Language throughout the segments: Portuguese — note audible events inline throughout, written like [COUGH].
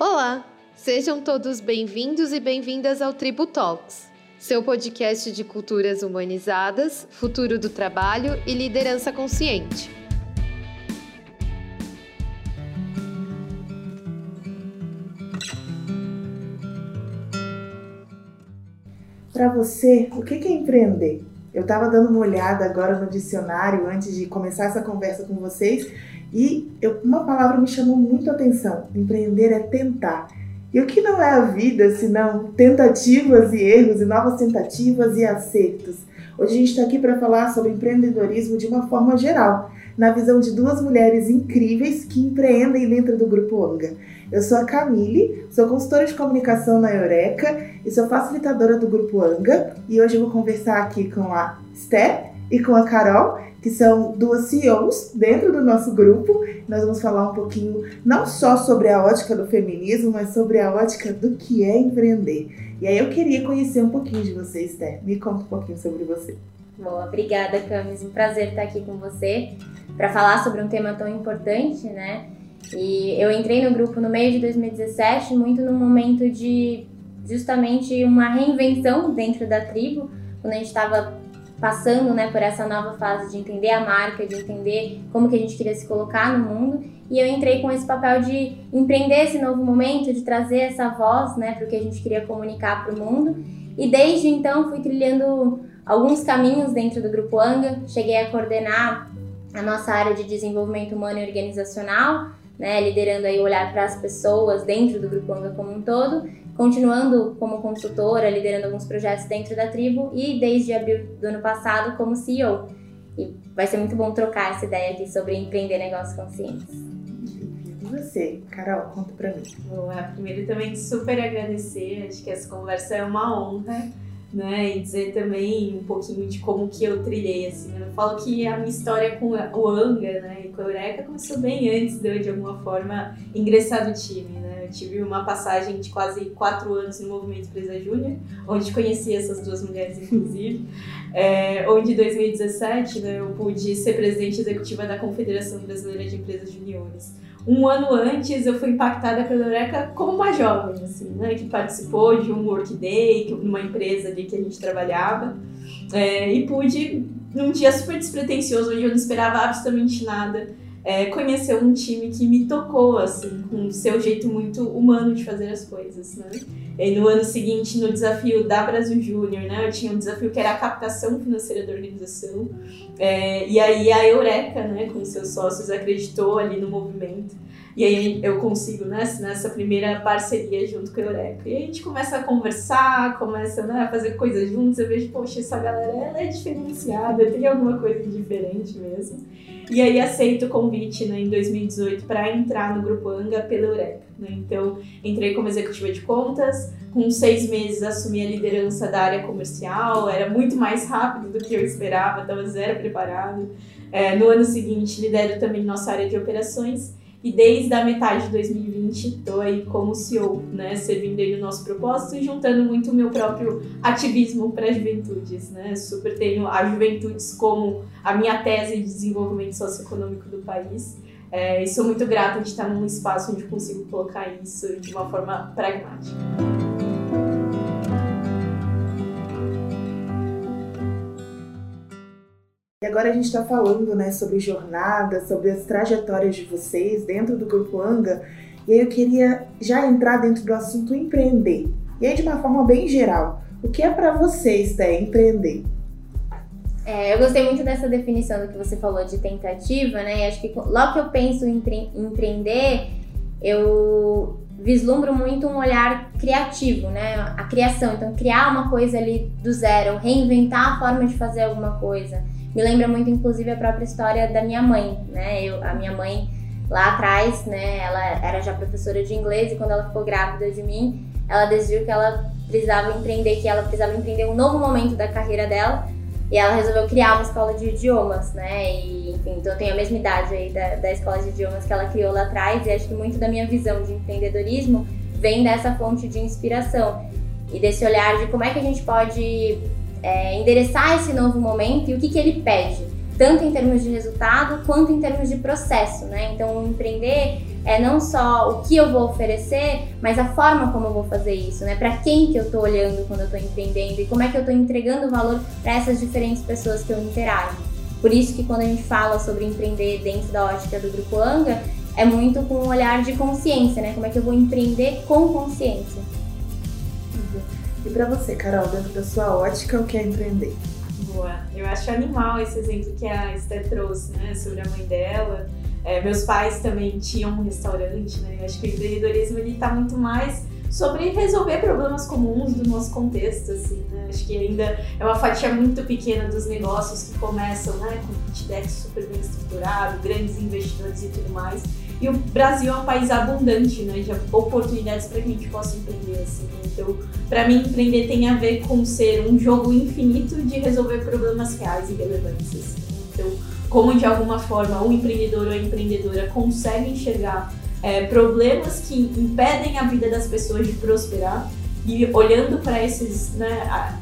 Olá, sejam todos bem-vindos e bem-vindas ao Tribu Talks, seu podcast de culturas humanizadas, futuro do trabalho e liderança consciente. Para você, o que é empreender? Eu estava dando uma olhada agora no dicionário antes de começar essa conversa com vocês e eu, uma palavra me chamou muito a atenção: empreender é tentar. E o que não é a vida senão tentativas e erros, e novas tentativas e acertos? Hoje a gente está aqui para falar sobre empreendedorismo de uma forma geral, na visão de duas mulheres incríveis que empreendem dentro do Grupo Anga. Eu sou a Camille, sou consultora de comunicação na Eureka e sou facilitadora do Grupo Anga. E hoje eu vou conversar aqui com a Steph e com a Carol, que são duas CEOs dentro do nosso grupo. Nós vamos falar um pouquinho não só sobre a ótica do feminismo, mas sobre a ótica do que é empreender. E aí eu queria conhecer um pouquinho de você, Esther. Me conta um pouquinho sobre você. Boa, obrigada, Camis. Um prazer estar aqui com você para falar sobre um tema tão importante, né? E eu entrei no grupo no meio de 2017, muito no momento de justamente uma reinvenção dentro da tribo, quando a gente estava passando né, por essa nova fase de entender a marca, de entender como que a gente queria se colocar no mundo. E eu entrei com esse papel de empreender esse novo momento, de trazer essa voz né, para o que a gente queria comunicar para o mundo. E desde então fui trilhando alguns caminhos dentro do Grupo Anga, cheguei a coordenar a nossa área de desenvolvimento humano e organizacional, né, liderando aí o olhar para as pessoas dentro do Grupo Anga como um todo, continuando como consultora, liderando alguns projetos dentro da tribo e desde abril do ano passado como CEO. E vai ser muito bom trocar essa ideia aqui sobre empreender negócios conscientes. E você, Carol, conta pra mim. Bom, primeiro também super agradecer, acho que essa conversa é uma honra né? E dizer também um pouquinho de como que eu trilhei, assim. Eu falo que a minha história com o Anga, né, e com a Eureka começou bem antes de eu, de alguma forma, ingressar no time, né? Eu tive uma passagem de quase quatro anos no Movimento Empresa Júnior, onde conheci essas duas mulheres, inclusive. É, onde em 2017, né, eu pude ser presidente executiva da Confederação Brasileira de Empresas Juniores. Um ano antes eu fui impactada pela Eureka como uma jovem, assim, né, que participou de um workday, numa empresa ali que a gente trabalhava, é, e pude, num dia super despretensioso, onde eu não esperava absolutamente nada, é, conhecer um time que me tocou, assim, com seu jeito muito humano de fazer as coisas, né. E no ano seguinte, no desafio da Brasil Júnior, né, eu tinha um desafio que era a captação financeira da organização. É, e aí a Eureka, né, com seus sócios, acreditou ali no movimento. E aí eu consigo, né, nessa primeira parceria junto com a Eureka. E a gente começa a conversar, começa né, a fazer coisas juntos. Eu vejo, poxa, essa galera ela é diferenciada, tem alguma coisa diferente mesmo. E aí aceito o convite né, em 2018 para entrar no Grupo Anga pela Eureka. Né? Então, entrei como executiva de contas, com seis meses assumi a liderança da área comercial, era muito mais rápido do que eu esperava, estava zero preparado. É, no ano seguinte, lidero também nossa área de operações e desde a metade de 2020 estou aí como CEO, né, servindo aí o nosso propósito e juntando muito o meu próprio ativismo para as juventudes, né? Super tenho as juventudes como a minha tese de desenvolvimento socioeconômico do país. É, e sou muito grata de estar num espaço onde consigo colocar isso de uma forma pragmática. Agora a gente está falando né, sobre jornada, sobre as trajetórias de vocês dentro do Grupo Anga. E aí eu queria já entrar dentro do assunto empreender. E aí de uma forma bem geral, o que é para vocês, Té, empreender? É, eu gostei muito dessa definição do que você falou de tentativa, né? E acho que logo que eu penso em empreender, eu vislumbro muito um olhar criativo, né? A criação, então criar uma coisa ali do zero, reinventar a forma de fazer alguma coisa me lembra muito, inclusive, a própria história da minha mãe, né? Eu, a minha mãe, lá atrás, né, ela era já professora de inglês e quando ela ficou grávida de mim, ela decidiu que ela precisava empreender, que ela precisava empreender um novo momento da carreira dela e ela resolveu criar uma escola de idiomas, né? E, enfim, então eu tenho a mesma idade aí da, da escola de idiomas que ela criou lá atrás e acho que muito da minha visão de empreendedorismo vem dessa fonte de inspiração e desse olhar de como é que a gente pode é, endereçar esse novo momento e o que, que ele pede, tanto em termos de resultado quanto em termos de processo, né? Então, empreender é não só o que eu vou oferecer, mas a forma como eu vou fazer isso, né? Para quem que eu tô olhando quando eu tô empreendendo e como é que eu tô entregando valor para essas diferentes pessoas que eu interajo. Por isso que quando a gente fala sobre empreender dentro da ótica do Grupo Anga, é muito com um olhar de consciência, né? Como é que eu vou empreender com consciência. E para você, Carol, dentro da sua ótica, o que é empreender? Boa. Eu acho animal esse exemplo que a Esther trouxe, né? Sobre a mãe dela. É, meus pais também tinham um restaurante, né? Acho que o empreendedorismo ele tá muito mais sobre resolver problemas comuns do nosso contexto, assim, né? Acho que ainda é uma fatia muito pequena dos negócios que começam, né, com pitch deck super bem estruturado, grandes investidores e tudo mais. E o Brasil é um país abundante, né, de oportunidades para que a gente possa empreender, assim. Né? Então, para mim, empreender tem a ver com ser um jogo infinito de resolver problemas reais e relevantes. Assim. Então, como de alguma forma o empreendedor ou a empreendedora consegue enxergar é, problemas que impedem a vida das pessoas de prosperar e olhando para esses né,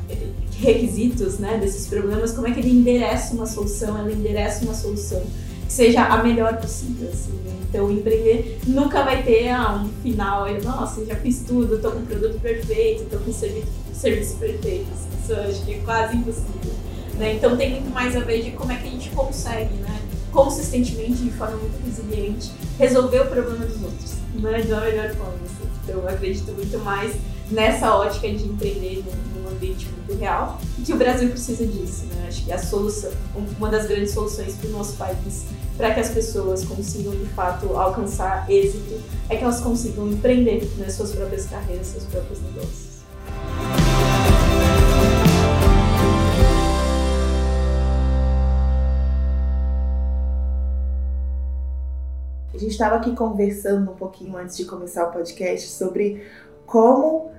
requisitos né, desses problemas, como é que ele endereça uma solução, ela endereça uma solução que seja a melhor possível. Assim, né? Então, empreender nunca vai ter ah, um final, eu, nossa, já fiz tudo, estou com o produto perfeito, estou com o serviço, serviço perfeito. Assim, isso eu acho que é quase impossível. Né? Então, tem muito mais a ver de como é que a gente consegue, né? consistentemente, de forma muito resiliente, resolver o problema dos outros, né? de uma melhor forma. Assim. Então, eu acredito muito mais nessa ótica de empreender num, ambiente muito real e que o Brasil precisa disso. Né? Acho que a solução, uma das grandes soluções para o nosso país, para que as pessoas consigam de fato alcançar êxito, é que elas consigam empreender nas né? suas próprias carreiras, seus próprios negócios. A gente estava aqui conversando um pouquinho antes de começar o podcast sobre como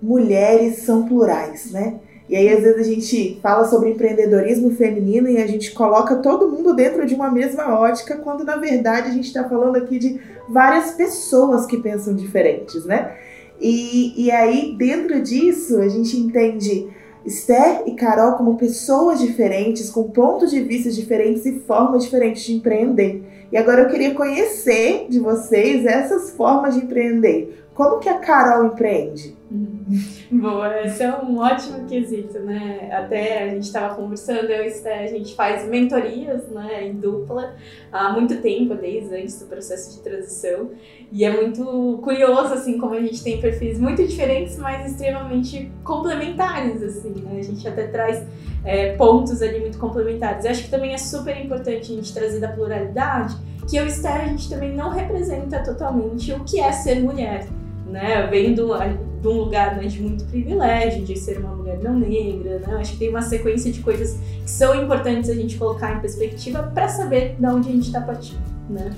mulheres são plurais, né? E aí, às vezes, a gente fala sobre empreendedorismo feminino e a gente coloca todo mundo dentro de uma mesma ótica, quando na verdade a gente está falando aqui de várias pessoas que pensam diferentes, né? E, e aí, dentro disso, a gente entende Esther e Carol como pessoas diferentes, com pontos de vista diferentes e formas diferentes de empreender. E agora eu queria conhecer de vocês essas formas de empreender. Como que a Carol empreende? [LAUGHS] Boa, esse é um ótimo quesito, né? Até a gente estava conversando, eu a gente faz mentorias né, em dupla há muito tempo, desde antes do processo de transição. E é muito curioso, assim, como a gente tem perfis muito diferentes, mas extremamente complementares, assim, né? A gente até traz é, pontos ali muito complementares. Eu acho que também é super importante a gente trazer da pluralidade, que eu e a gente também não representa totalmente o que é ser mulher, né? Vem do, de um lugar né, de muito privilégio, de ser uma mulher não negra, né? Acho que tem uma sequência de coisas que são importantes a gente colocar em perspectiva para saber de onde a gente está partindo, né?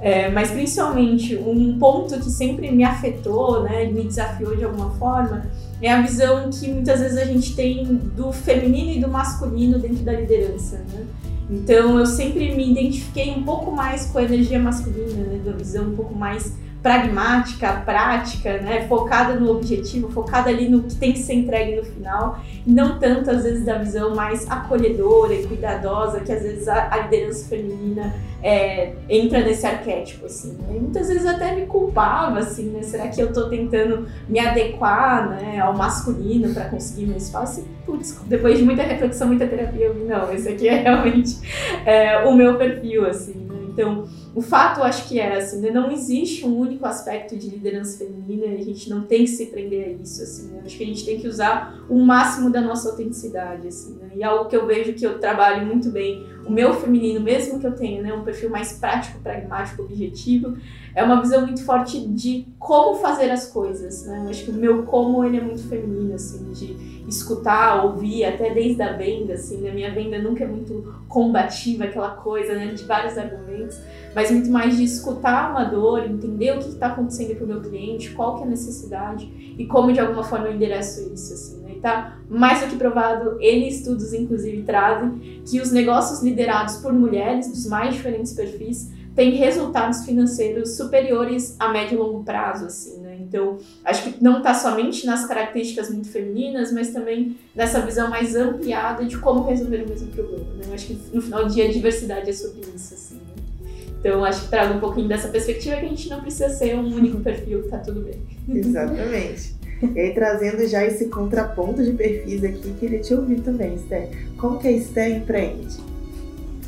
É, mas principalmente um ponto que sempre me afetou, né, me desafiou de alguma forma, é a visão que muitas vezes a gente tem do feminino e do masculino dentro da liderança, né? Então eu sempre me identifiquei um pouco mais com a energia masculina, né, da visão um pouco mais pragmática, prática, né, focada no objetivo, focada ali no que tem que ser entregue no final, não tanto às vezes da visão mais acolhedora e cuidadosa que às vezes a, liderança feminina é, entra nesse arquétipo, assim. Né? E muitas vezes até me culpava, assim, né? Será que eu tô tentando me adequar, né, ao masculino para conseguir meu espaço? E, putz, depois de muita reflexão, muita terapia, eu, não, esse aqui é [LAUGHS] realmente é, o meu perfil, assim. Né? Então, o fato, eu acho que é assim, né? não existe um único aspecto de liderança feminina e a gente não tem que se prender a isso, assim, né? Acho que a gente tem que usar o máximo da nossa autenticidade, assim, né? E algo que eu vejo que eu trabalho muito bem, o meu feminino, mesmo que eu tenha, né, um perfil mais prático, pragmático, objetivo, é uma visão muito forte de como fazer as coisas, né? Eu acho que o meu como, ele é muito feminino, assim, de escutar, ouvir, até desde a venda, assim, né? Minha venda nunca é muito combativa, aquela coisa, né, de vários argumentos, mas muito mais de escutar uma dor, entender o que está acontecendo para o meu cliente, qual que é a necessidade e como de alguma forma eu endereço isso, assim, né? E tá mais do que provado, N estudos inclusive trazem que os negócios liderados por mulheres dos mais diferentes perfis têm resultados financeiros superiores a médio e longo prazo, assim, né? Então, acho que não está somente nas características muito femininas, mas também nessa visão mais ampliada de como resolver o mesmo problema, né? Acho que no final do dia a diversidade é sobre isso, assim, né? Então, acho que trago um pouquinho dessa perspectiva que a gente não precisa ser um único perfil, tá tudo bem. Exatamente. E aí, trazendo já esse contraponto de perfis aqui, queria te ouvir também, Esther. Como que a Esther empreende?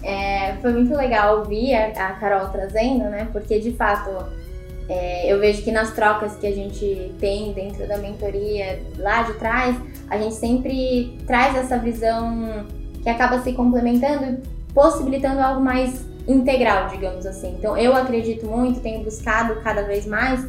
É, foi muito legal ouvir a, a Carol trazendo, né? Porque, de fato, é, eu vejo que nas trocas que a gente tem dentro da mentoria lá de trás, a gente sempre traz essa visão que acaba se complementando, possibilitando algo mais integral, digamos assim. Então, eu acredito muito, tenho buscado cada vez mais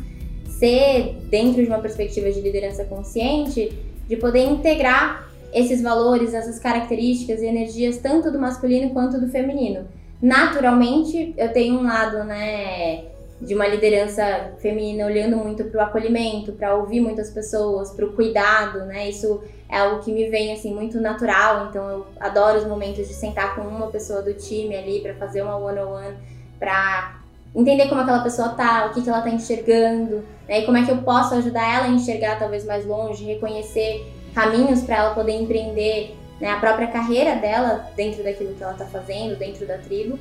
ser, dentro de uma perspectiva de liderança consciente, de poder integrar esses valores, essas características e energias, tanto do masculino quanto do feminino. Naturalmente, eu tenho um lado, né? de uma liderança feminina olhando muito para o acolhimento, para ouvir muitas pessoas, para o cuidado, né? Isso é algo que me vem assim muito natural. Então eu adoro os momentos de sentar com uma pessoa do time ali para fazer uma one on one, para entender como aquela pessoa tá, o que, que ela tá enxergando, né? E como é que eu posso ajudar ela a enxergar talvez mais longe, reconhecer caminhos para ela poder empreender né, a própria carreira dela dentro daquilo que ela está fazendo, dentro da tribo.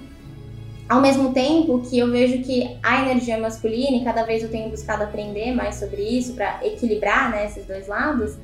Ao mesmo tempo que eu vejo que a energia masculina, e cada vez eu tenho buscado aprender mais sobre isso, para equilibrar né, esses dois lados,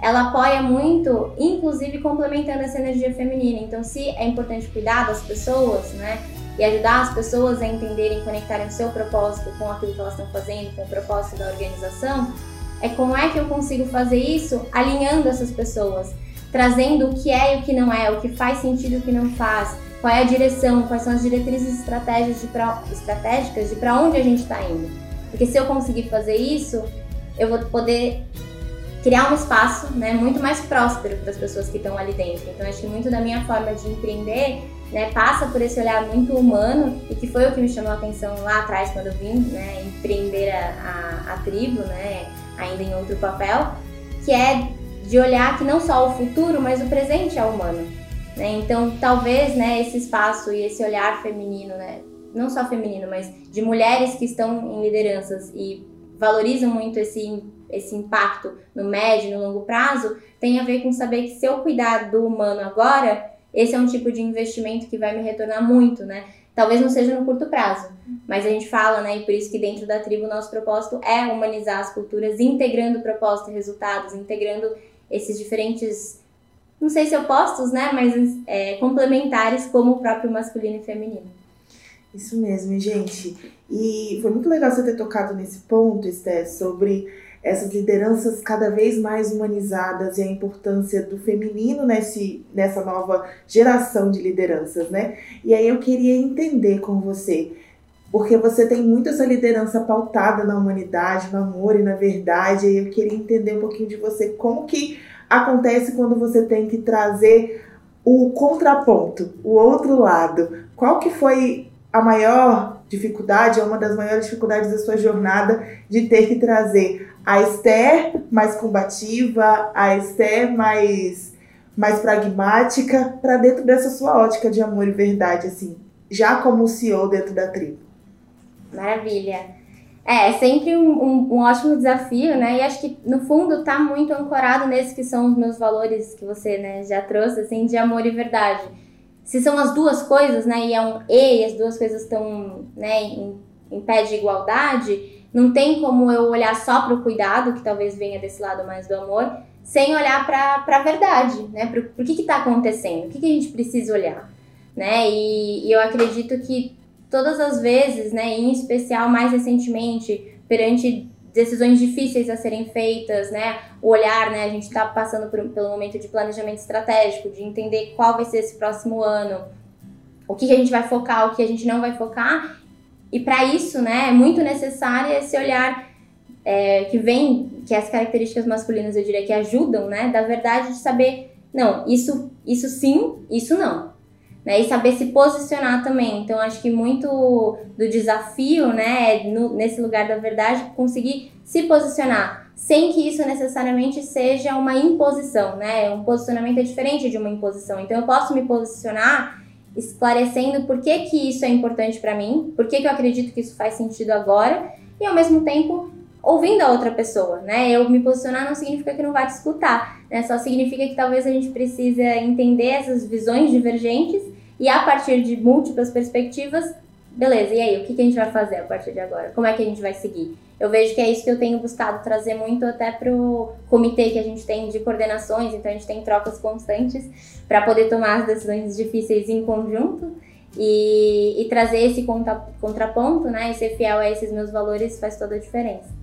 ela apoia muito, inclusive complementando essa energia feminina. Então, se é importante cuidar das pessoas, né, e ajudar as pessoas a entenderem, conectarem o seu propósito com aquilo que elas estão fazendo, com o propósito da organização, é como é que eu consigo fazer isso alinhando essas pessoas, trazendo o que é e o que não é, o que faz sentido e o que não faz qual é a direção, quais são as diretrizes estratégicas de pra, estratégicas de para onde a gente está indo. Porque se eu conseguir fazer isso, eu vou poder criar um espaço né, muito mais próspero para as pessoas que estão ali dentro. Então, acho que muito da minha forma de empreender né, passa por esse olhar muito humano e que foi o que me chamou a atenção lá atrás quando eu vim né, empreender a, a, a tribo, né, ainda em outro papel, que é de olhar que não só o futuro, mas o presente é humano. Né? Então, talvez né, esse espaço e esse olhar feminino, né, não só feminino, mas de mulheres que estão em lideranças e valorizam muito esse, esse impacto no médio no longo prazo, tem a ver com saber que se eu cuidar do humano agora, esse é um tipo de investimento que vai me retornar muito, né? Talvez não seja no curto prazo, mas a gente fala, né? E por isso que dentro da tribo o nosso propósito é humanizar as culturas, integrando propósito e resultados, integrando esses diferentes não sei se opostos, né? Mas é, complementares como o próprio masculino e feminino. Isso mesmo, gente. E foi muito legal você ter tocado nesse ponto, Esther, sobre essas lideranças cada vez mais humanizadas e a importância do feminino nesse, nessa nova geração de lideranças, né? E aí eu queria entender com você, porque você tem muito essa liderança pautada na humanidade, no amor e na verdade, e eu queria entender um pouquinho de você como que acontece quando você tem que trazer o contraponto, o outro lado. Qual que foi a maior dificuldade, uma das maiores dificuldades da sua jornada de ter que trazer a Esther mais combativa, a Esther mais mais pragmática para dentro dessa sua ótica de amor e verdade assim, já como CEO dentro da tribo. Maravilha. É, é sempre um, um, um, ótimo desafio, né? E acho que no fundo tá muito ancorado nesses que são os meus valores que você né, já trouxe, assim, de amor e verdade. Se são as duas coisas, né? E é um E e as duas coisas estão né, em, em pé de igualdade, não tem como eu olhar só para o cuidado, que talvez venha desse lado mais do amor, sem olhar para a verdade, né? Para o que está acontecendo, o que, que a gente precisa olhar, né? E, e eu acredito que todas as vezes, né, em especial mais recentemente, perante decisões difíceis a serem feitas, né, o olhar, né, a gente está passando por, pelo momento de planejamento estratégico, de entender qual vai ser esse próximo ano, o que, que a gente vai focar, o que a gente não vai focar, e para isso, né, é muito necessário esse olhar é, que vem, que as características masculinas eu diria que ajudam, né, da verdade de saber, não, isso, isso sim, isso não né? E saber se posicionar também. Então, acho que muito do desafio, né, no, nesse lugar da verdade, conseguir se posicionar, sem que isso necessariamente seja uma imposição, né? Um posicionamento é diferente de uma imposição. Então, eu posso me posicionar esclarecendo por que, que isso é importante para mim, por que, que eu acredito que isso faz sentido agora, e ao mesmo tempo ouvindo a outra pessoa, né? Eu me posicionar não significa que não vai te escutar, né? Só significa que talvez a gente precisa entender essas visões divergentes e a partir de múltiplas perspectivas beleza, e aí, o que, que a gente vai fazer a partir de agora? Como é que a gente vai seguir? Eu vejo que é isso que eu tenho buscado trazer muito até pro comitê que a gente tem de coordenações, então a gente tem trocas constantes para poder tomar as decisões difíceis em conjunto e, e trazer esse contra, contraponto, né? E ser fiel a esses meus valores faz toda a diferença.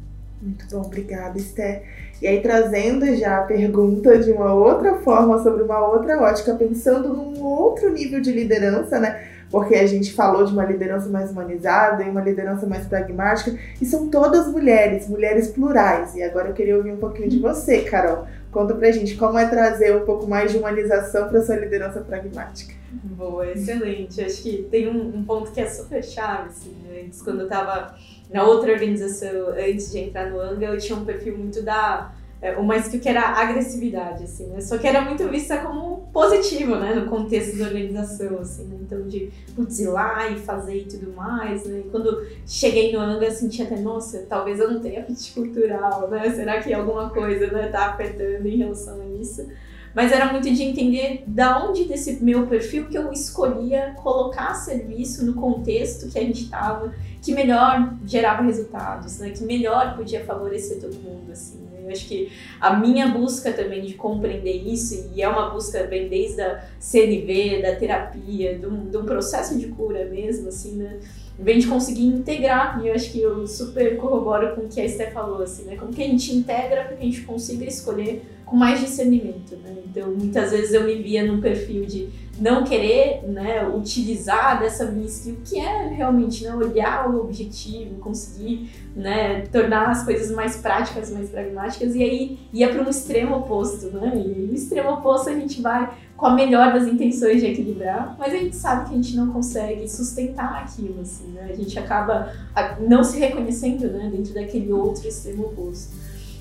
Muito bom, obrigada, Esther. E aí, trazendo já a pergunta de uma outra forma, sobre uma outra ótica, pensando num outro nível de liderança, né? Porque a gente falou de uma liderança mais humanizada e uma liderança mais pragmática, e são todas mulheres, mulheres plurais. E agora eu queria ouvir um pouquinho de você, Carol. Conta pra gente como é trazer um pouco mais de humanização para sua liderança pragmática. Boa, excelente. Acho que tem um, um ponto que é super chave, assim, né? Antes, quando eu tava na outra organização, antes de entrar no Anga, eu tinha um perfil muito da é, uma skill que era agressividade, assim, né? Só que era muito vista como positivo, né? No contexto da organização, assim, né? Então, de putz, ir lá e fazer e tudo mais, né? E quando cheguei no Anga, senti até, nossa, talvez eu não tenha apetite cultural, né? Será que alguma coisa, né, tá afetando em relação a isso? Mas era muito de entender da onde desse meu perfil que eu escolhia colocar serviço no contexto que a gente estava, que melhor gerava resultados, né? Que melhor podia favorecer todo mundo, assim. Eu acho que a minha busca também de compreender isso, e é uma busca bem desde a CNV, da terapia, de um, de um processo de cura mesmo, assim, né? Vem de conseguir integrar, e eu acho que eu super corroboro com o que a Esté falou, assim, né? Como que a gente integra para que a gente consiga escolher com mais discernimento, né? Então, muitas vezes eu me via num perfil de não querer né, utilizar dessa minha skill, que é realmente né, olhar o objetivo, conseguir né, tornar as coisas mais práticas, mais pragmáticas, e aí ia para um extremo oposto. Né? E no extremo oposto a gente vai com a melhor das intenções de equilibrar, mas a gente sabe que a gente não consegue sustentar aquilo, assim, né? a gente acaba não se reconhecendo né, dentro daquele outro extremo oposto.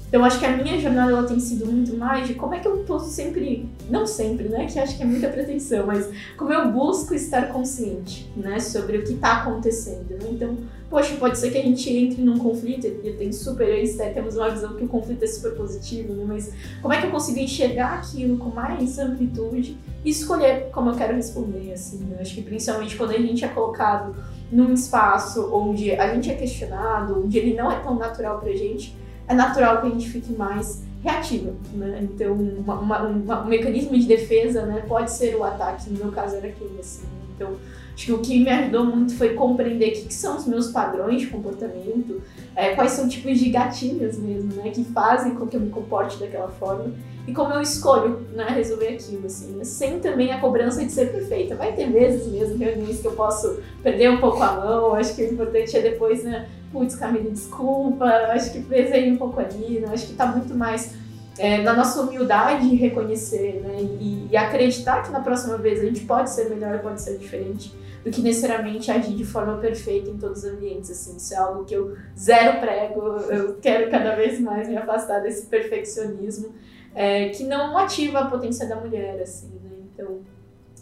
Então acho que a minha jornada ela tem sido muito mais de como é que eu tô sempre, não sempre, né, que acho que é muita pretensão, mas como eu busco estar consciente, né, sobre o que está acontecendo. Né? Então, poxa, pode ser que a gente entre num conflito, e tem super, eu e temos uma visão que o conflito é super positivo, né, mas como é que eu consigo enxergar aquilo com mais amplitude e escolher como eu quero responder, assim, né? acho que principalmente quando a gente é colocado num espaço onde a gente é questionado, onde ele não é tão natural pra gente, é natural que a gente fique mais reativa, né? Então, uma, uma, uma, um mecanismo de defesa, né, pode ser o ataque, no meu caso era aquele, assim. Então, acho que o que me ajudou muito foi compreender o que, que são os meus padrões de comportamento, é, quais são tipos de gatilhos mesmo, né, que fazem com que eu me comporte daquela forma e como eu escolho, né, resolver aquilo, assim, né? sem também a cobrança de ser perfeita. Vai ter vezes mesmo, reuniões que eu posso perder um pouco a mão, acho que o importante é depois, né, putz, Camila, desculpa, acho que pesei um pouco ali, né? acho que está muito mais é, na nossa humildade de reconhecer né? E, e, acreditar que na próxima vez a gente pode ser melhor, pode ser diferente, do que necessariamente agir de forma perfeita em todos os ambientes. Assim, isso é algo que eu zero prego, eu quero cada vez mais me afastar desse perfeccionismo é, que não ativa a potência da mulher, assim, né? Então,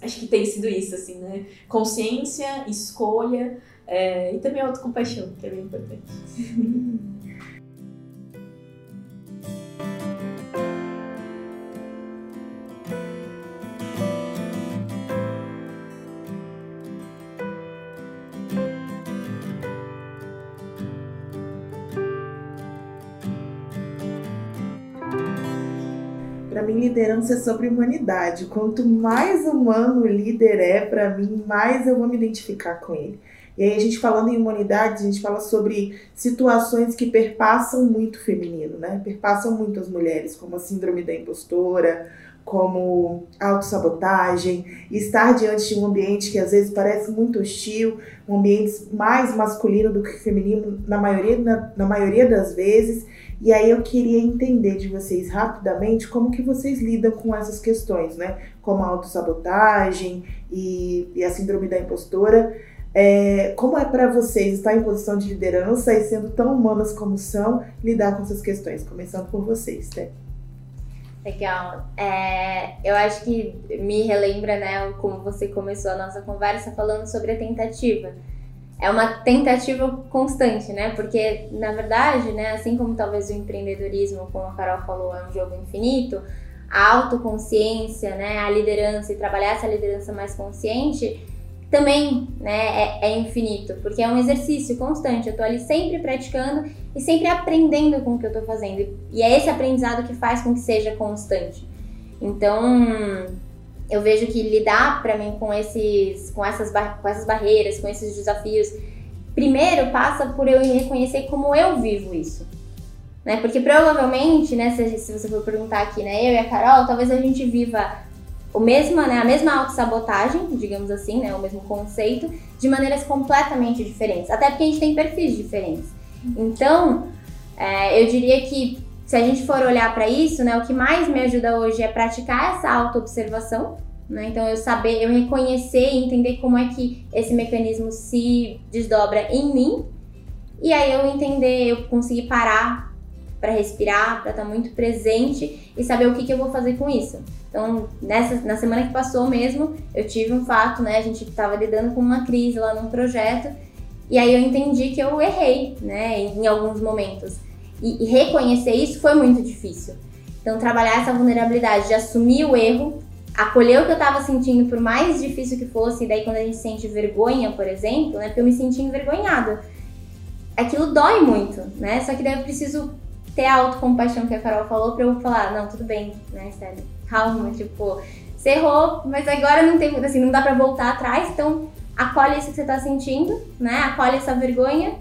acho que tem sido isso, assim, né? Consciência, escolha, é, e também autocompaixão, que é bem importante. [LAUGHS] liderança é sobre humanidade. Quanto mais humano o líder é, para mim, mais eu vou me identificar com ele. E aí a gente falando em humanidade, a gente fala sobre situações que perpassam muito o feminino, né? Perpassam muito as mulheres, como a síndrome da impostora, como autossabotagem, estar diante de um ambiente que às vezes parece muito hostil, um ambiente mais masculino do que feminino na maioria, na, na maioria das vezes. E aí eu queria entender de vocês rapidamente como que vocês lidam com essas questões, né? Como a autossabotagem e, e a síndrome da impostora. É, como é para vocês estar em posição de liderança e sendo tão humanas como são, lidar com essas questões? Começando por vocês, né? Legal. É, eu acho que me relembra, né, como você começou a nossa conversa falando sobre a tentativa. É uma tentativa constante, né? Porque, na verdade, né, assim como talvez o empreendedorismo, como a Carol falou, é um jogo infinito, a autoconsciência, né, a liderança e trabalhar essa liderança mais consciente também né, é, é, infinito, porque é um exercício constante. Eu tô ali sempre praticando e sempre aprendendo com o que eu tô fazendo. E é esse aprendizado que faz com que seja constante. Então, eu vejo que lidar para mim com esses, com essas, com essas barreiras, com esses desafios, primeiro passa por eu reconhecer como eu vivo isso. Né? Porque provavelmente, né, se, se você for perguntar aqui, né, eu e a Carol, talvez a gente viva o mesma, né, a mesma autossabotagem, digamos assim, né, o mesmo conceito, de maneiras completamente diferentes. Até porque a gente tem perfis diferentes. Então, é, eu diria que se a gente for olhar para isso, né, o que mais me ajuda hoje é praticar essa autoobservação. Né? Então, eu saber, eu reconhecer e entender como é que esse mecanismo se desdobra em mim. E aí eu entender, eu conseguir parar para respirar, para estar tá muito presente e saber o que, que eu vou fazer com isso. Então, nessa, na semana que passou mesmo, eu tive um fato, né? A gente estava lidando com uma crise lá num projeto e aí eu entendi que eu errei, né? Em, em alguns momentos. E, e, reconhecer isso foi muito difícil. Então, trabalhar essa vulnerabilidade de assumir o erro, acolher o que eu estava sentindo, por mais difícil que fosse, e daí quando a gente sente vergonha, por exemplo, né? Porque eu me senti envergonhada. Aquilo dói muito, né? Só que daí eu preciso ter a autocompaixão que a Carol falou pra eu falar, não, tudo bem, né, sério calma, tipo, você errou, mas agora não tem, assim, não dá pra voltar atrás, então acolhe isso que você tá sentindo, né? Acolhe essa vergonha,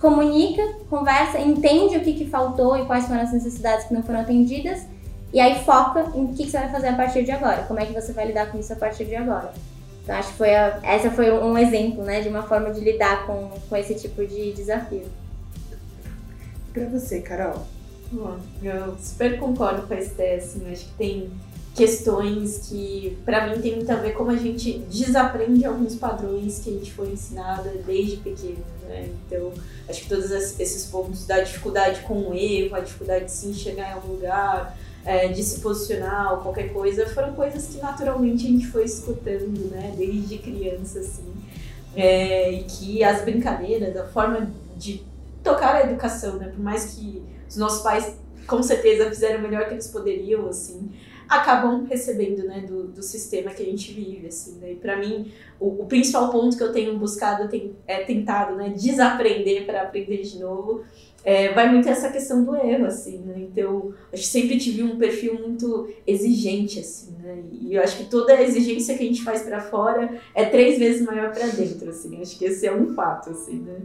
comunica, conversa, entende o que, que faltou e quais foram as necessidades que não foram atendidas, e aí foca em o que, que você vai fazer a partir de agora, como é que você vai lidar com isso a partir de agora. Então acho que foi a, essa foi um exemplo, né, de uma forma de lidar com, com esse tipo de desafio. Para você, Carol, Bom, eu super concordo com a Esté, assim, acho que tem questões que, para mim, tem muito a ver como a gente desaprende alguns padrões que a gente foi ensinada desde pequeno, né? Então, acho que todos esses pontos da dificuldade com o erro, a dificuldade de se enxergar em algum lugar, é, de se posicionar ou qualquer coisa, foram coisas que naturalmente a gente foi escutando, né? Desde criança, assim. É, e que as brincadeiras, a forma de tocar a educação, né? Por mais que os nossos pais com certeza fizeram o melhor que eles poderiam, assim, acabam recebendo, né, do, do sistema que a gente vive, assim, né? E para mim, o, o, principal ponto que eu tenho buscado, tem, é tentado, né, desaprender para aprender de novo, é, vai muito essa questão do erro, assim, né? Então, acho que sempre tive um perfil muito exigente, assim, né? E eu acho que toda a exigência que a gente faz para fora é três vezes maior para dentro, assim. Acho que esse é um fato, assim, né?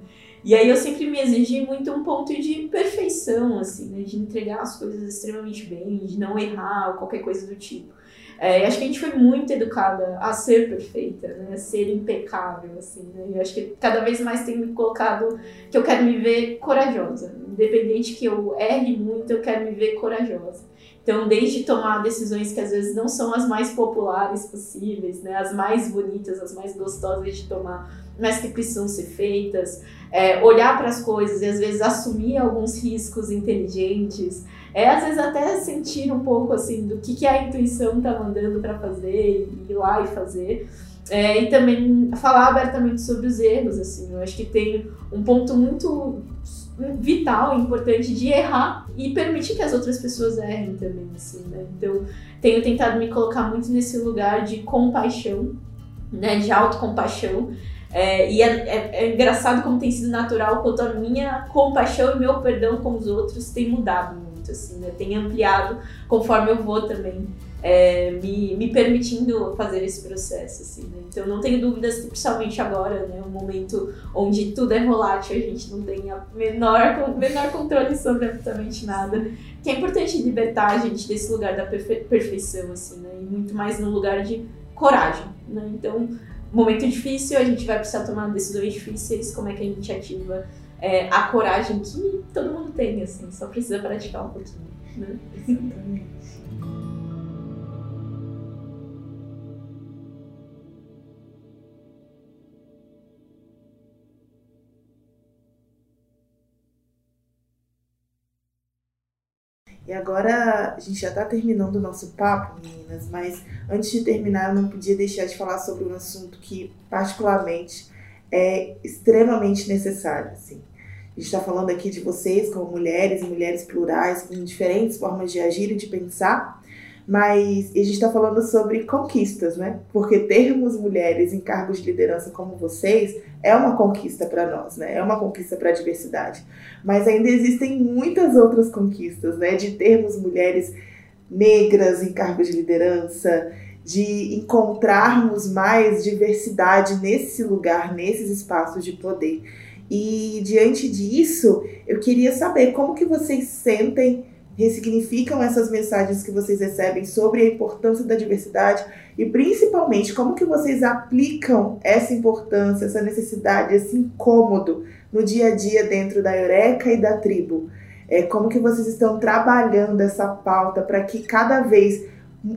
E aí eu sempre me exigi muito um ponto de perfeição, assim, né? De entregar as coisas extremamente bem, de não errar ou qualquer coisa do tipo. É, acho que a gente foi muito educada a ser perfeita, né? A ser impecável, assim, né? E acho que cada vez mais tem me colocado que eu quero me ver corajosa. Independente que eu erre muito, eu quero me ver corajosa. Então, desde tomar decisões que às vezes não são as mais populares possíveis, né? As mais bonitas, as mais gostosas de tomar, mas que precisam ser feitas, é, olhar para as coisas e às vezes assumir alguns riscos inteligentes, é às vezes até sentir um pouco assim do que, que a intuição está mandando para fazer e ir lá e fazer. É, e também falar abertamente sobre os erros, assim, eu acho que tem um ponto muito vital, importante de errar e permitir que as outras pessoas errem também, assim, né? Então, tenho tentado me colocar muito nesse lugar de compaixão, né, de autocompaixão, é, e é, é, é, engraçado como tem sido natural quanto a minha compaixão e meu perdão com os outros tem mudado muito, assim, né? Tem ampliado conforme eu vou também é, me, me permitindo fazer esse processo, assim, né? Então não tenho dúvidas que principalmente agora, né? Um momento onde tudo é volátil, a gente não tem a menor, menor controle sobre absolutamente nada. Que é importante libertar a gente desse lugar da perfe perfeição, assim, né? E muito mais no lugar de coragem, né? Então momento difícil, a gente vai precisar tomar decisões difíceis, como é que a gente ativa é, a coragem que todo mundo tem, assim, só precisa praticar um pouquinho. Né? Exatamente. E agora a gente já está terminando o nosso papo, meninas, mas antes de terminar eu não podia deixar de falar sobre um assunto que particularmente é extremamente necessário. Assim. A gente está falando aqui de vocês como mulheres e mulheres plurais, com diferentes formas de agir e de pensar, Mas a gente está falando sobre conquistas, né? Porque termos mulheres em cargos de liderança como vocês é uma conquista para nós, né? É uma conquista para a diversidade. Mas ainda existem muitas outras conquistas, né? De termos mulheres negras em cargos de liderança, de encontrarmos mais diversidade nesse lugar, nesses espaços de poder. E diante disso, eu queria saber como que vocês sentem, ressignificam essas mensagens que vocês recebem sobre a importância da diversidade e principalmente como que vocês aplicam essa importância, essa necessidade, esse incômodo no dia a dia dentro da Eureka e da tribo. É, como que vocês estão trabalhando essa pauta para que cada vez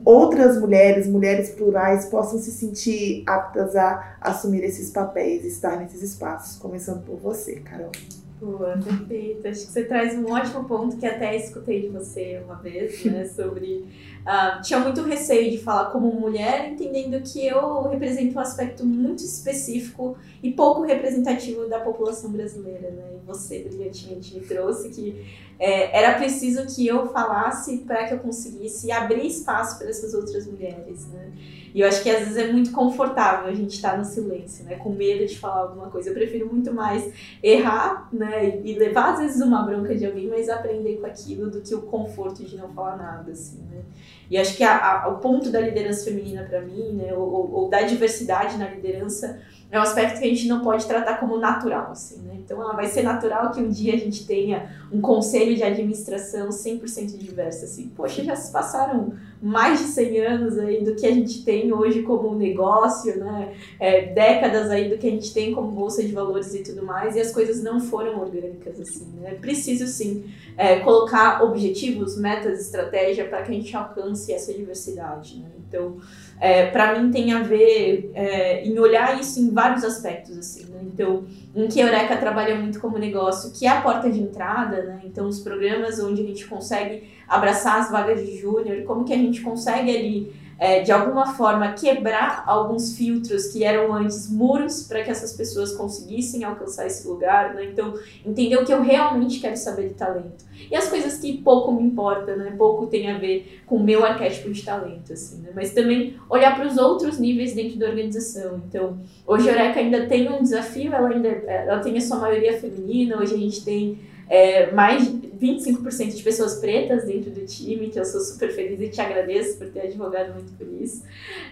outras mulheres, mulheres plurais, possam se sentir aptas a assumir esses papéis, estar nesses espaços. Começando por você, Carol. Boa, perfeito. Acho que você traz um ótimo ponto que até escutei de você uma vez, né? Sobre. Uh, tinha muito receio de falar como mulher, entendendo que eu represento um aspecto muito específico e pouco representativo da população brasileira, né? E você, brilhantemente, me trouxe que é, era preciso que eu falasse para que eu conseguisse abrir espaço para essas outras mulheres, né? E eu acho que às vezes é muito confortável a gente estar tá no silêncio, né? Com medo de falar alguma coisa. Eu prefiro muito mais errar, né? E levar às vezes uma bronca de alguém, mas aprender com aquilo do que o conforto de não falar nada, assim, né? E acho que a, a, o ponto da liderança feminina para mim, né? Ou, ou da diversidade na liderança é um aspecto que a gente não pode tratar como natural, assim, né? Então, ah, vai ser natural que um dia a gente tenha um conselho de administração 100% diverso, assim. Poxa, já se passaram mais de 100 anos aí do que a gente tem hoje como negócio, né? É, décadas aí do que a gente tem como bolsa de valores e tudo mais, e as coisas não foram orgânicas, assim, né? Preciso, sim, é, colocar objetivos, metas, estratégia para que a gente alcance essa diversidade, né? Então, é, para mim tem a ver é, em olhar isso em vários aspectos, assim, né? Então, um que a Eureka trabalha muito como negócio, que é a porta de entrada, né? Então, os programas onde a gente consegue abraçar as vagas de júnior, como que a gente consegue ali é, de alguma forma, quebrar alguns filtros que eram antes muros para que essas pessoas conseguissem alcançar esse lugar, né? Então, entender o que eu realmente quero saber de talento. E as coisas que pouco me importam, né? Pouco tem a ver com o meu arquétipo de talento, assim, né? Mas também olhar para os outros níveis dentro da organização. Então, hoje a Eureka ainda tem um desafio, ela ainda ela tem a sua maioria feminina, hoje a gente tem é, mais de 25% de pessoas pretas dentro do time, que eu sou super feliz e te agradeço por ter advogado muito por isso.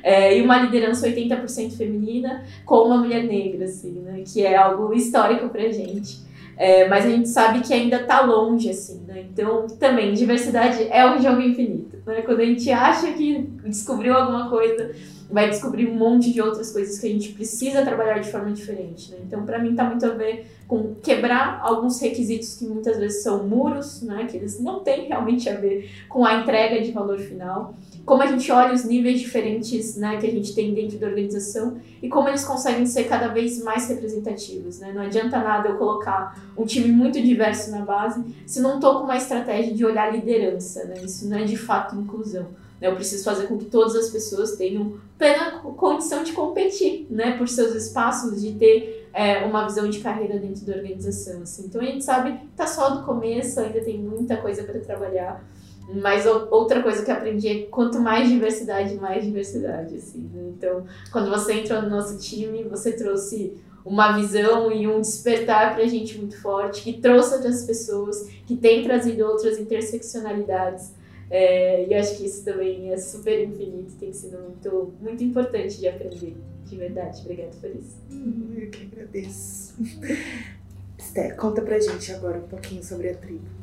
É, e uma liderança 80% feminina com uma mulher negra, assim, né? Que é algo histórico pra gente. É, mas a gente sabe que ainda está longe, assim, né? Então, também, diversidade é um jogo infinito, né? Quando a gente acha que descobriu alguma coisa vai descobrir um monte de outras coisas que a gente precisa trabalhar de forma diferente. Né? Então, para mim, está muito a ver com quebrar alguns requisitos que muitas vezes são muros, né? que eles não têm realmente a ver com a entrega de valor final. Como a gente olha os níveis diferentes né, que a gente tem dentro da organização e como eles conseguem ser cada vez mais representativos. Né? Não adianta nada eu colocar um time muito diverso na base se não estou com uma estratégia de olhar liderança. Né? Isso não é de fato inclusão. Né? Eu preciso fazer com que todas as pessoas tenham plena condição de competir, né? Por seus espaços, de ter é, uma visão de carreira dentro da organização. Assim. Então a gente sabe que tá só do começo, ainda tem muita coisa para trabalhar. Mas outra coisa que aprendi é quanto mais diversidade, mais diversidade, assim. Né? Então, quando você entrou no nosso time, você trouxe uma visão e um despertar para a gente muito forte, que trouxe outras pessoas, que tem trazido outras interseccionalidades. É, e acho que isso também é super infinito, tem sido muito, muito importante de aprender, de verdade. Obrigada por isso. Hum, eu que agradeço. [LAUGHS] Esté, conta pra gente agora um pouquinho sobre a tribo.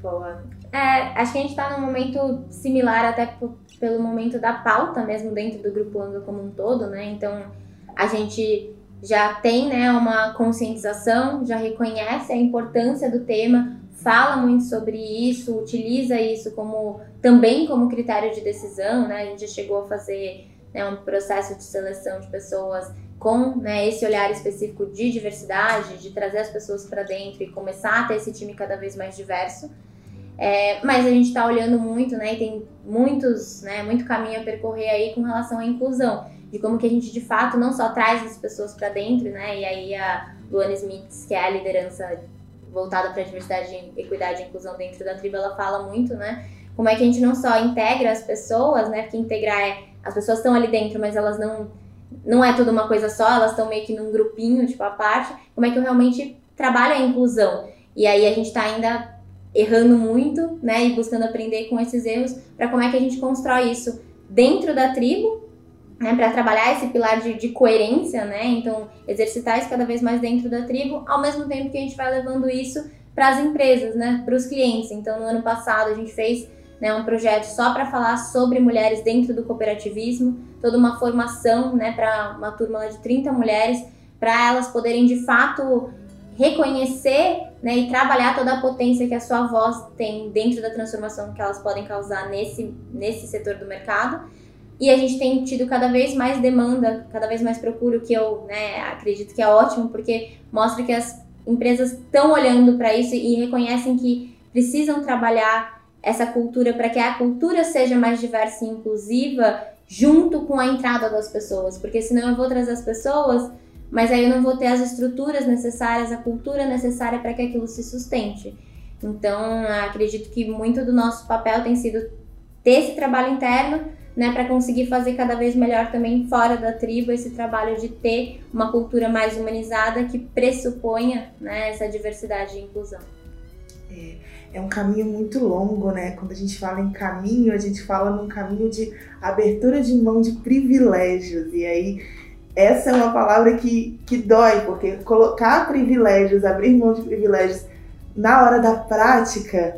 Boa. É, acho que a gente está num momento similar até pelo momento da pauta mesmo dentro do Grupo Anga como um todo, né? Então, a gente já tem né, uma conscientização, já reconhece a importância do tema, fala muito sobre isso, utiliza isso como também como critério de decisão, né? A gente já chegou a fazer né, um processo de seleção de pessoas com né, esse olhar específico de diversidade, de trazer as pessoas para dentro e começar a ter esse time cada vez mais diverso. É, mas a gente está olhando muito, né, e tem muitos, né, muito caminho a percorrer aí com relação à inclusão, de como que a gente de fato não só traz as pessoas para dentro, né, e aí a Luana Smith, que é a liderança voltada para a diversidade, equidade e inclusão dentro da tribo, ela fala muito, né, como é que a gente não só integra as pessoas, né? Porque integrar é as pessoas estão ali dentro, mas elas não não é tudo uma coisa só, elas estão meio que num grupinho, tipo a parte. Como é que eu realmente trabalho a inclusão? E aí a gente está ainda errando muito, né, e buscando aprender com esses erros para como é que a gente constrói isso dentro da tribo, né, para trabalhar esse pilar de, de, coerência, né, então exercitar isso cada vez mais dentro da tribo, ao mesmo tempo que a gente vai levando isso para as empresas, né, para os clientes. Então no ano passado a gente fez né, um projeto só para falar sobre mulheres dentro do cooperativismo, toda uma formação, né, para uma turma de 30 mulheres, para elas poderem de fato reconhecer né, e trabalhar toda a potência que a sua voz tem dentro da transformação que elas podem causar nesse, nesse setor do mercado. E a gente tem tido cada vez mais demanda, cada vez mais procura, que eu né, acredito que é ótimo, porque mostra que as empresas estão olhando para isso e reconhecem que precisam trabalhar essa cultura para que a cultura seja mais diversa e inclusiva junto com a entrada das pessoas, porque senão eu vou trazer as pessoas mas aí eu não vou ter as estruturas necessárias, a cultura necessária para que aquilo se sustente. Então, acredito que muito do nosso papel tem sido ter esse trabalho interno, né, para conseguir fazer cada vez melhor também fora da tribo esse trabalho de ter uma cultura mais humanizada que pressuponha, né, essa diversidade e inclusão. É, é um caminho muito longo, né? Quando a gente fala em caminho, a gente fala num caminho de abertura de mão de privilégios. E aí essa é uma palavra que, que dói, porque colocar privilégios, abrir mão de privilégios na hora da prática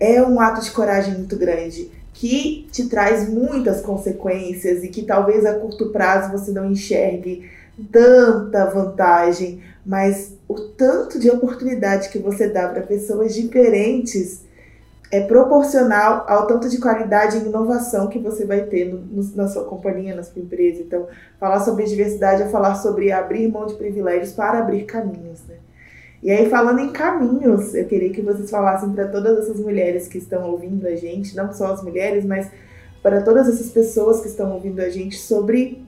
é um ato de coragem muito grande, que te traz muitas consequências e que talvez a curto prazo você não enxergue tanta vantagem, mas o tanto de oportunidade que você dá para pessoas diferentes é proporcional ao tanto de qualidade e inovação que você vai ter no, no, na sua companhia, na sua empresa. Então, falar sobre diversidade é falar sobre abrir mão de privilégios para abrir caminhos, né? E aí, falando em caminhos, eu queria que vocês falassem para todas essas mulheres que estão ouvindo a gente, não só as mulheres, mas para todas essas pessoas que estão ouvindo a gente, sobre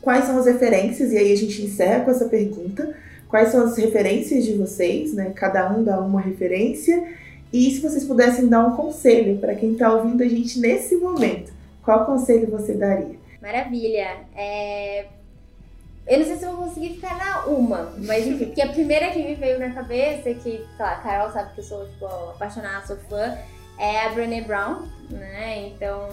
quais são as referências, e aí a gente encerra com essa pergunta: quais são as referências de vocês, né? Cada um dá uma referência e se vocês pudessem dar um conselho para quem está ouvindo a gente nesse momento, qual conselho você daria? Maravilha. É... Eu não sei se eu vou conseguir ficar na uma, mas porque a primeira que me veio na cabeça, que, sei lá, a Carol sabe que eu sou, tipo, apaixonada, sou fã, é a Brené Brown, né? Então,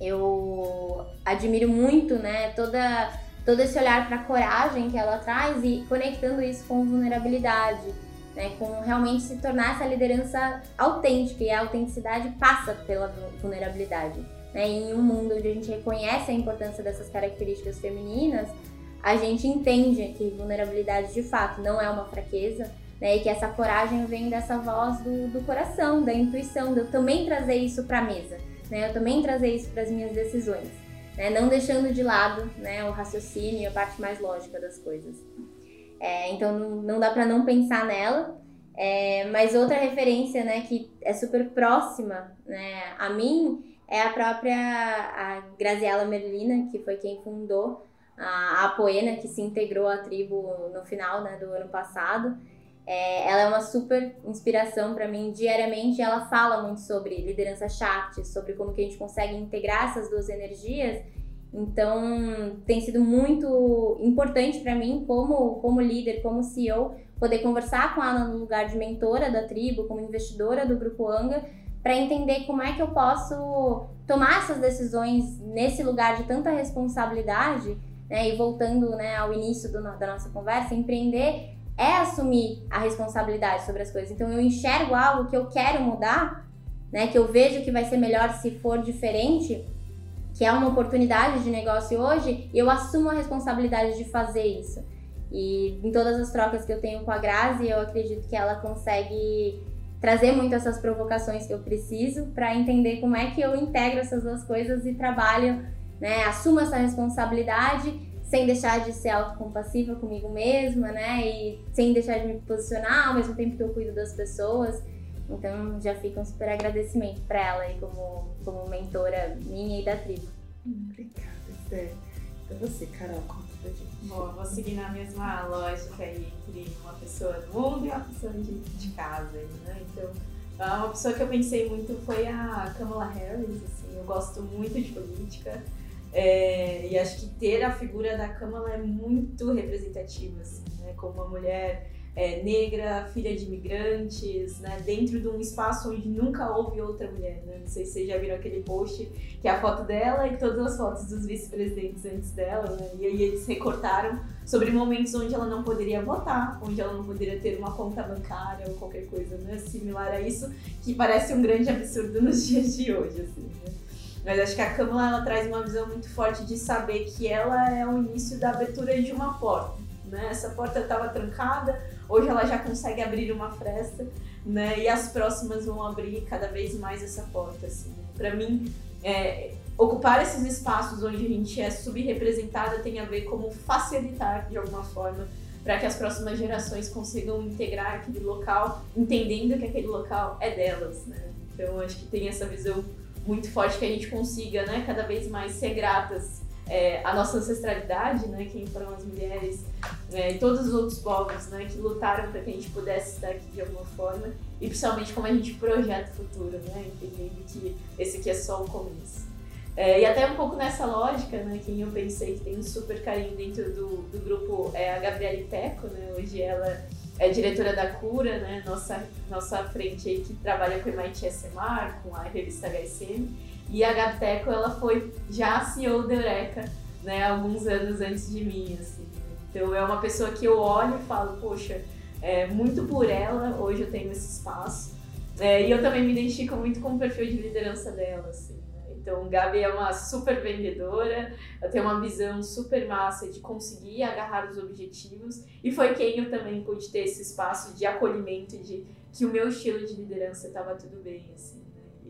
eu admiro muito, né, toda, todo esse olhar para coragem que ela traz e conectando isso com vulnerabilidade né, com realmente se tornar essa liderança autêntica e a autenticidade passa pela vulnerabilidade. Né? em um mundo onde a gente reconhece a importância dessas características femininas, a gente entende que vulnerabilidade de fato não é uma fraqueza, né, e que essa coragem vem dessa voz do, do coração, da intuição, de eu também trazer isso para a mesa, né, eu também trazer isso para as minhas decisões, né, não deixando de lado né, o raciocínio e a parte mais lógica das coisas. É, então não, não dá para não pensar nela. É, mas outra referência, né, que é super próxima, né, a mim é a própria a Graziella Merlina, que foi quem fundou a Apoena, que se integrou à tribo no final, né, do ano passado. É, ela é uma super inspiração para mim diariamente. Ela fala muito sobre liderança chat, sobre como que a gente consegue integrar essas duas energias então, tem sido muito importante para mim, como, como líder, como CEO, poder conversar com ela no lugar de mentora da tribo, como investidora do Grupo Anga, para entender como é que eu posso tomar essas decisões nesse lugar de tanta responsabilidade, né? E voltando né, ao início do, da nossa conversa, empreender é assumir a responsabilidade sobre as coisas. Então, eu enxergo algo que eu quero mudar, né? Que eu vejo que vai ser melhor se for diferente que é uma oportunidade de negócio hoje, eu assumo a responsabilidade de fazer isso. E em todas as trocas que eu tenho com a Grazi, eu acredito que ela consegue trazer muito essas provocações que eu preciso para entender como é que eu integro essas duas coisas e trabalho, né, assumo essa responsabilidade sem deixar de ser autocompassiva comigo mesma, né, e sem deixar de me posicionar ao mesmo tempo que eu cuido das pessoas. Então já fica um super agradecimento para ela aí como, como mentora minha e da tribo. Obrigada, Zé. Então você, Carol, conta pra gente. Bom, eu vou seguir na mesma lógica aí entre uma pessoa do mundo e uma pessoa de, de casa. Né? Então, uma pessoa que eu pensei muito foi a Kamala Harris, assim, eu gosto muito de política. É, e acho que ter a figura da Kamala é muito representativa, assim, né? Como uma mulher é, negra, filha de imigrantes, né? Dentro de um espaço onde nunca houve outra mulher, né? Não sei se vocês já viram aquele post que é a foto dela e todas as fotos dos vice-presidentes antes dela, né? E aí eles recortaram sobre momentos onde ela não poderia votar, onde ela não poderia ter uma conta bancária ou qualquer coisa, né? Similar a isso, que parece um grande absurdo nos [LAUGHS] dias de hoje, assim, né? Mas acho que a Câmara ela traz uma visão muito forte de saber que ela é o início da abertura de uma porta. Né? Essa porta estava trancada, hoje ela já consegue abrir uma fresta, né? E as próximas vão abrir cada vez mais essa porta. Assim? Para mim, é, ocupar esses espaços onde a gente é subrepresentada tem a ver como facilitar de alguma forma para que as próximas gerações consigam integrar aquele local, entendendo que aquele local é delas, né? Então acho que tem essa visão muito forte que a gente consiga, né, cada vez mais ser gratas é, à nossa ancestralidade, né, quem foram as mulheres é, e todos os outros povos, né, que lutaram para que a gente pudesse estar aqui de alguma forma e principalmente como a gente projeta o futuro, né, entendendo que esse aqui é só o começo. É, e até um pouco nessa lógica, né, quem eu pensei que tem um super carinho dentro do, do grupo é a Gabriele Teco, né, hoje ela é diretora da Cura, né? Nossa, nossa frente aí que trabalha com o MIT SMAR, com a revista HSM. E a Gabteco, ela foi já CEO da Eureka, né? Alguns anos antes de mim, assim. Então é uma pessoa que eu olho e falo, poxa, é, muito por ela, hoje eu tenho esse espaço. É, e eu também me identifico muito com o perfil de liderança dela, assim. Então, Gabi é uma super vendedora, ela tem uma visão super massa de conseguir agarrar os objetivos e foi quem eu também pude ter esse espaço de acolhimento, de que o meu estilo de liderança estava tudo bem, assim, né?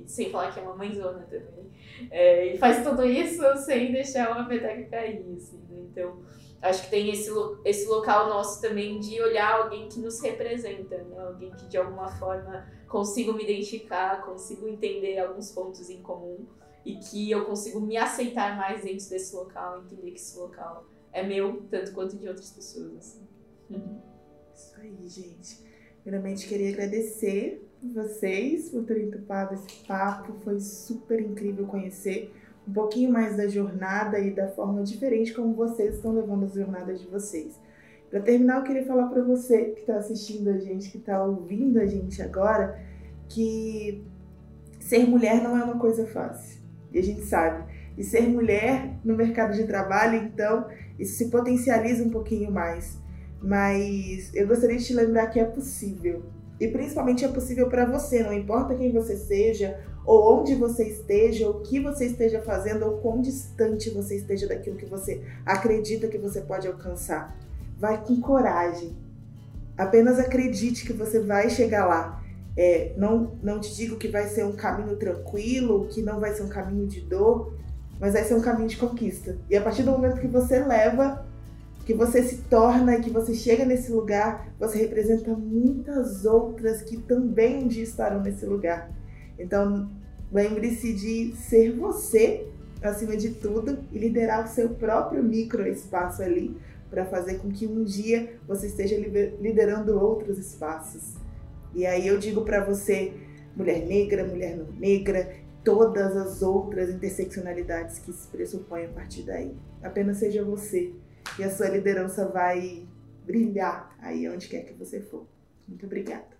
Sem falar que é uma mãezona também. É, e faz tudo isso sem deixar uma peteca cair, assim, né? Então, acho que tem esse, esse local nosso também de olhar alguém que nos representa, né? Alguém que de alguma forma consigo me identificar, consigo entender alguns pontos em comum e que eu consigo me aceitar mais dentro desse local, entender que esse local é meu, tanto quanto de outras pessoas. Assim. Isso aí, gente. Primeiramente, queria agradecer vocês por terem topado esse papo. Foi super incrível conhecer um pouquinho mais da jornada e da forma diferente como vocês estão levando as jornadas de vocês. Para terminar, eu queria falar para você que está assistindo a gente, que está ouvindo a gente agora, que ser mulher não é uma coisa fácil e a gente sabe. E ser mulher no mercado de trabalho, então, isso se potencializa um pouquinho mais. Mas eu gostaria de te lembrar que é possível. E principalmente é possível para você, não importa quem você seja, ou onde você esteja, ou o que você esteja fazendo, ou quão distante você esteja daquilo que você acredita que você pode alcançar. Vai com coragem. Apenas acredite que você vai chegar lá. É, não, não te digo que vai ser um caminho tranquilo, que não vai ser um caminho de dor, mas vai ser um caminho de conquista. E a partir do momento que você leva, que você se torna, que você chega nesse lugar, você representa muitas outras que também um dia estarão nesse lugar. Então, lembre-se de ser você acima de tudo e liderar o seu próprio micro espaço ali para fazer com que um dia você esteja liderando outros espaços. E aí eu digo para você, mulher negra, mulher não negra, todas as outras interseccionalidades que se pressupõem a partir daí. Apenas seja você e a sua liderança vai brilhar aí onde quer que você for. Muito obrigada.